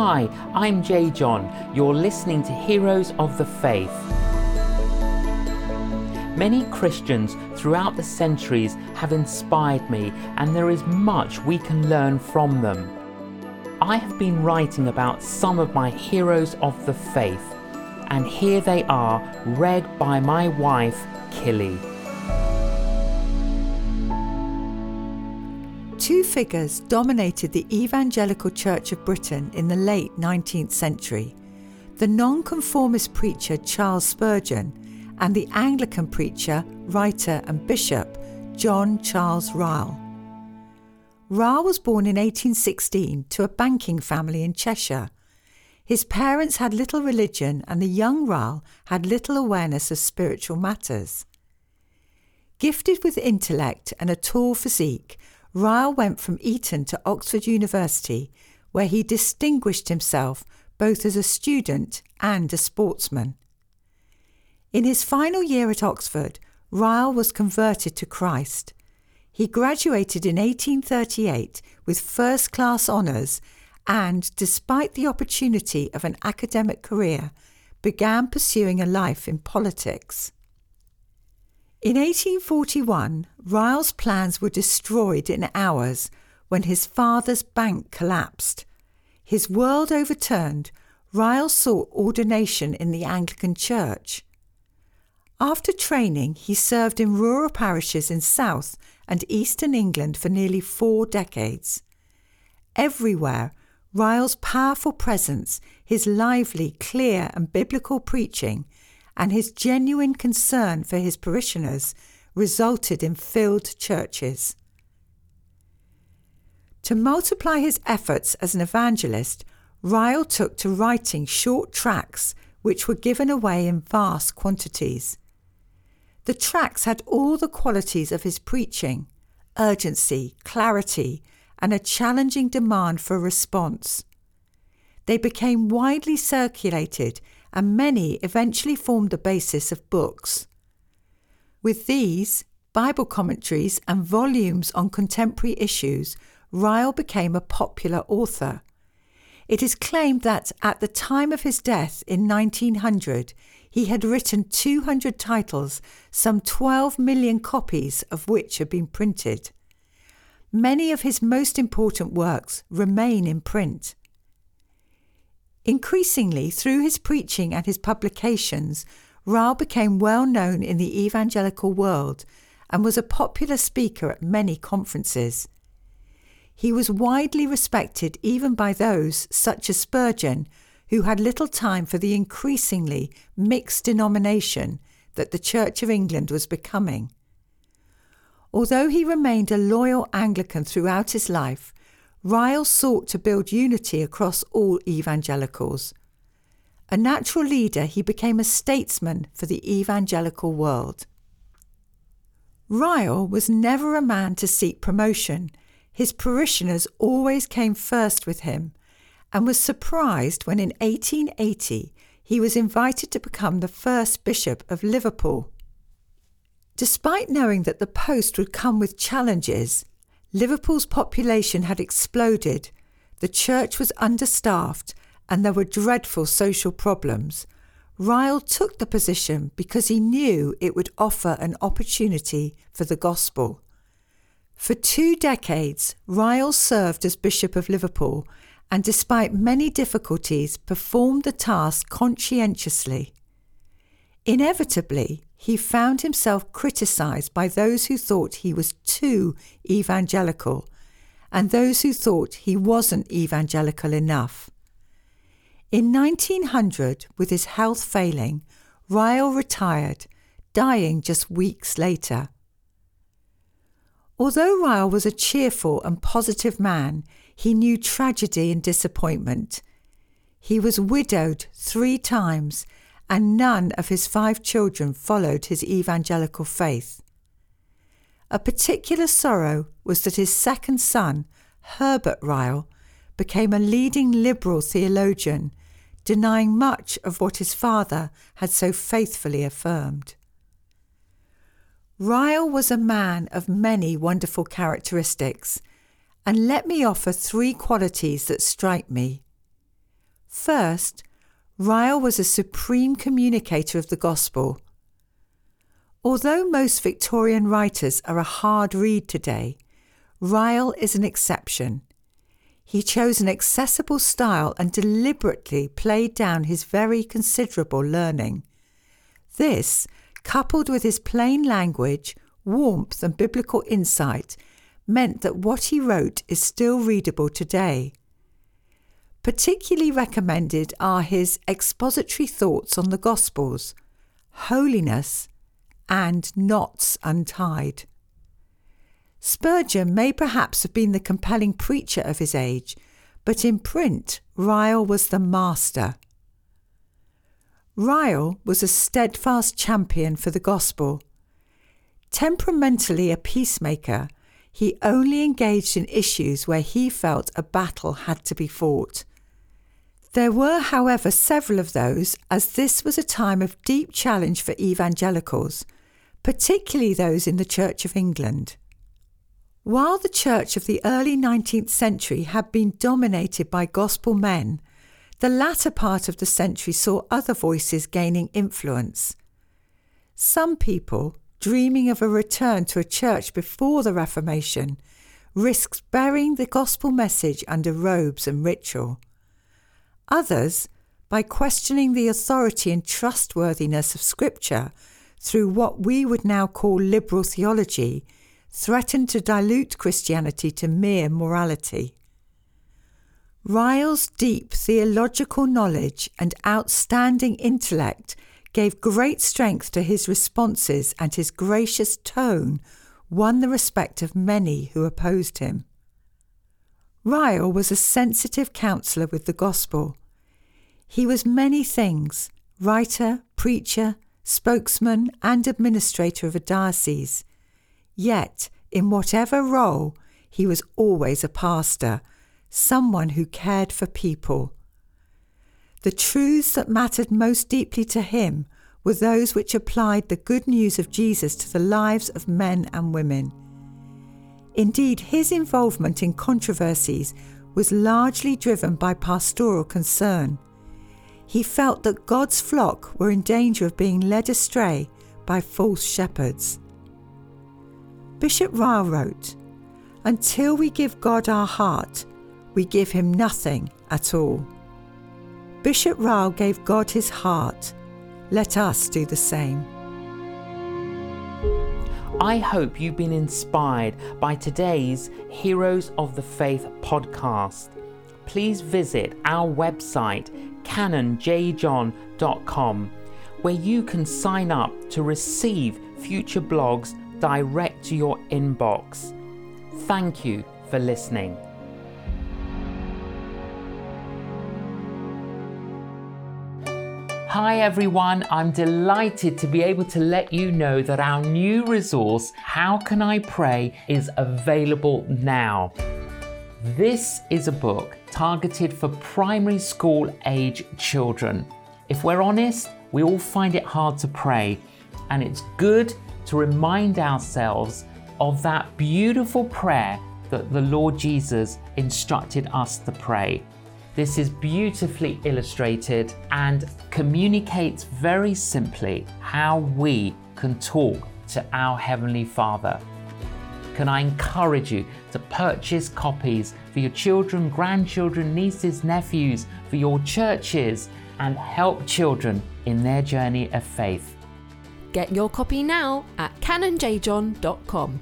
Hi, I'm J.John. You're listening to Heroes of the Faith. Many Christians throughout the centuries have inspired me, and there is much we can learn from them. I have been writing about some of my heroes of the faith, and here they are, read by my wife, Killy. Figures dominated the Evangelical Church of Britain in the late 19th century the nonconformist preacher Charles Spurgeon and the Anglican preacher, writer, and bishop John Charles Ryle. Ryle was born in 1816 to a banking family in Cheshire. His parents had little religion, and the young Ryle had little awareness of spiritual matters. Gifted with intellect and a tall physique, Ryle went from Eton to Oxford University, where he distinguished himself both as a student and a sportsman. In his final year at Oxford, Ryle was converted to Christ. He graduated in 1838 with first class honours and, despite the opportunity of an academic career, began pursuing a life in politics. In 1841, Ryle's plans were destroyed in hours when his father's bank collapsed. His world overturned, Ryle sought ordination in the Anglican Church. After training, he served in rural parishes in South and Eastern England for nearly four decades. Everywhere, Ryle's powerful presence, his lively, clear, and biblical preaching, and his genuine concern for his parishioners resulted in filled churches. To multiply his efforts as an evangelist, Ryle took to writing short tracts which were given away in vast quantities. The tracts had all the qualities of his preaching urgency, clarity, and a challenging demand for response. They became widely circulated and many eventually formed the basis of books. With these, Bible commentaries, and volumes on contemporary issues, Ryle became a popular author. It is claimed that at the time of his death in 1900, he had written 200 titles, some 12 million copies of which have been printed. Many of his most important works remain in print. Increasingly, through his preaching and his publications, Ryle became well known in the evangelical world and was a popular speaker at many conferences. He was widely respected even by those, such as Spurgeon, who had little time for the increasingly mixed denomination that the Church of England was becoming. Although he remained a loyal Anglican throughout his life, Ryle sought to build unity across all evangelicals. A natural leader, he became a statesman for the evangelical world. Ryle was never a man to seek promotion. His parishioners always came first with him, and was surprised when in 1880 he was invited to become the first bishop of Liverpool. Despite knowing that the post would come with challenges, Liverpool's population had exploded, the church was understaffed, and there were dreadful social problems. Ryle took the position because he knew it would offer an opportunity for the gospel. For two decades, Ryle served as Bishop of Liverpool and, despite many difficulties, performed the task conscientiously. Inevitably, he found himself criticised by those who thought he was too evangelical and those who thought he wasn't evangelical enough. In 1900, with his health failing, Ryle retired, dying just weeks later. Although Ryle was a cheerful and positive man, he knew tragedy and disappointment. He was widowed three times and none of his five children followed his evangelical faith. A particular sorrow was that his second son, Herbert Ryle, became a leading liberal theologian, denying much of what his father had so faithfully affirmed. Ryle was a man of many wonderful characteristics, and let me offer three qualities that strike me. First, Ryle was a supreme communicator of the gospel. Although most Victorian writers are a hard read today, Ryle is an exception. He chose an accessible style and deliberately played down his very considerable learning. This, coupled with his plain language, warmth, and biblical insight, meant that what he wrote is still readable today. Particularly recommended are his expository thoughts on the Gospels, holiness, and knots untied. Spurgeon may perhaps have been the compelling preacher of his age, but in print, Ryle was the master. Ryle was a steadfast champion for the gospel. Temperamentally a peacemaker, he only engaged in issues where he felt a battle had to be fought. There were, however, several of those, as this was a time of deep challenge for evangelicals, particularly those in the Church of England. While the church of the early 19th century had been dominated by gospel men, the latter part of the century saw other voices gaining influence. Some people, dreaming of a return to a church before the Reformation, risked burying the gospel message under robes and ritual. Others, by questioning the authority and trustworthiness of Scripture through what we would now call liberal theology, threatened to dilute Christianity to mere morality. Ryle's deep theological knowledge and outstanding intellect gave great strength to his responses, and his gracious tone won the respect of many who opposed him. Ryle was a sensitive counsellor with the gospel. He was many things writer, preacher, spokesman, and administrator of a diocese. Yet, in whatever role, he was always a pastor, someone who cared for people. The truths that mattered most deeply to him were those which applied the good news of Jesus to the lives of men and women. Indeed, his involvement in controversies was largely driven by pastoral concern. He felt that God's flock were in danger of being led astray by false shepherds. Bishop Ryle wrote, Until we give God our heart, we give him nothing at all. Bishop Ryle gave God his heart. Let us do the same. I hope you've been inspired by today's Heroes of the Faith podcast. Please visit our website, canonjjohn.com, where you can sign up to receive future blogs direct to your inbox. Thank you for listening. Hi everyone, I'm delighted to be able to let you know that our new resource, How Can I Pray, is available now. This is a book targeted for primary school age children. If we're honest, we all find it hard to pray, and it's good to remind ourselves of that beautiful prayer that the Lord Jesus instructed us to pray. This is beautifully illustrated and communicates very simply how we can talk to our Heavenly Father. Can I encourage you to purchase copies for your children, grandchildren, nieces, nephews, for your churches, and help children in their journey of faith? Get your copy now at canonjjohn.com.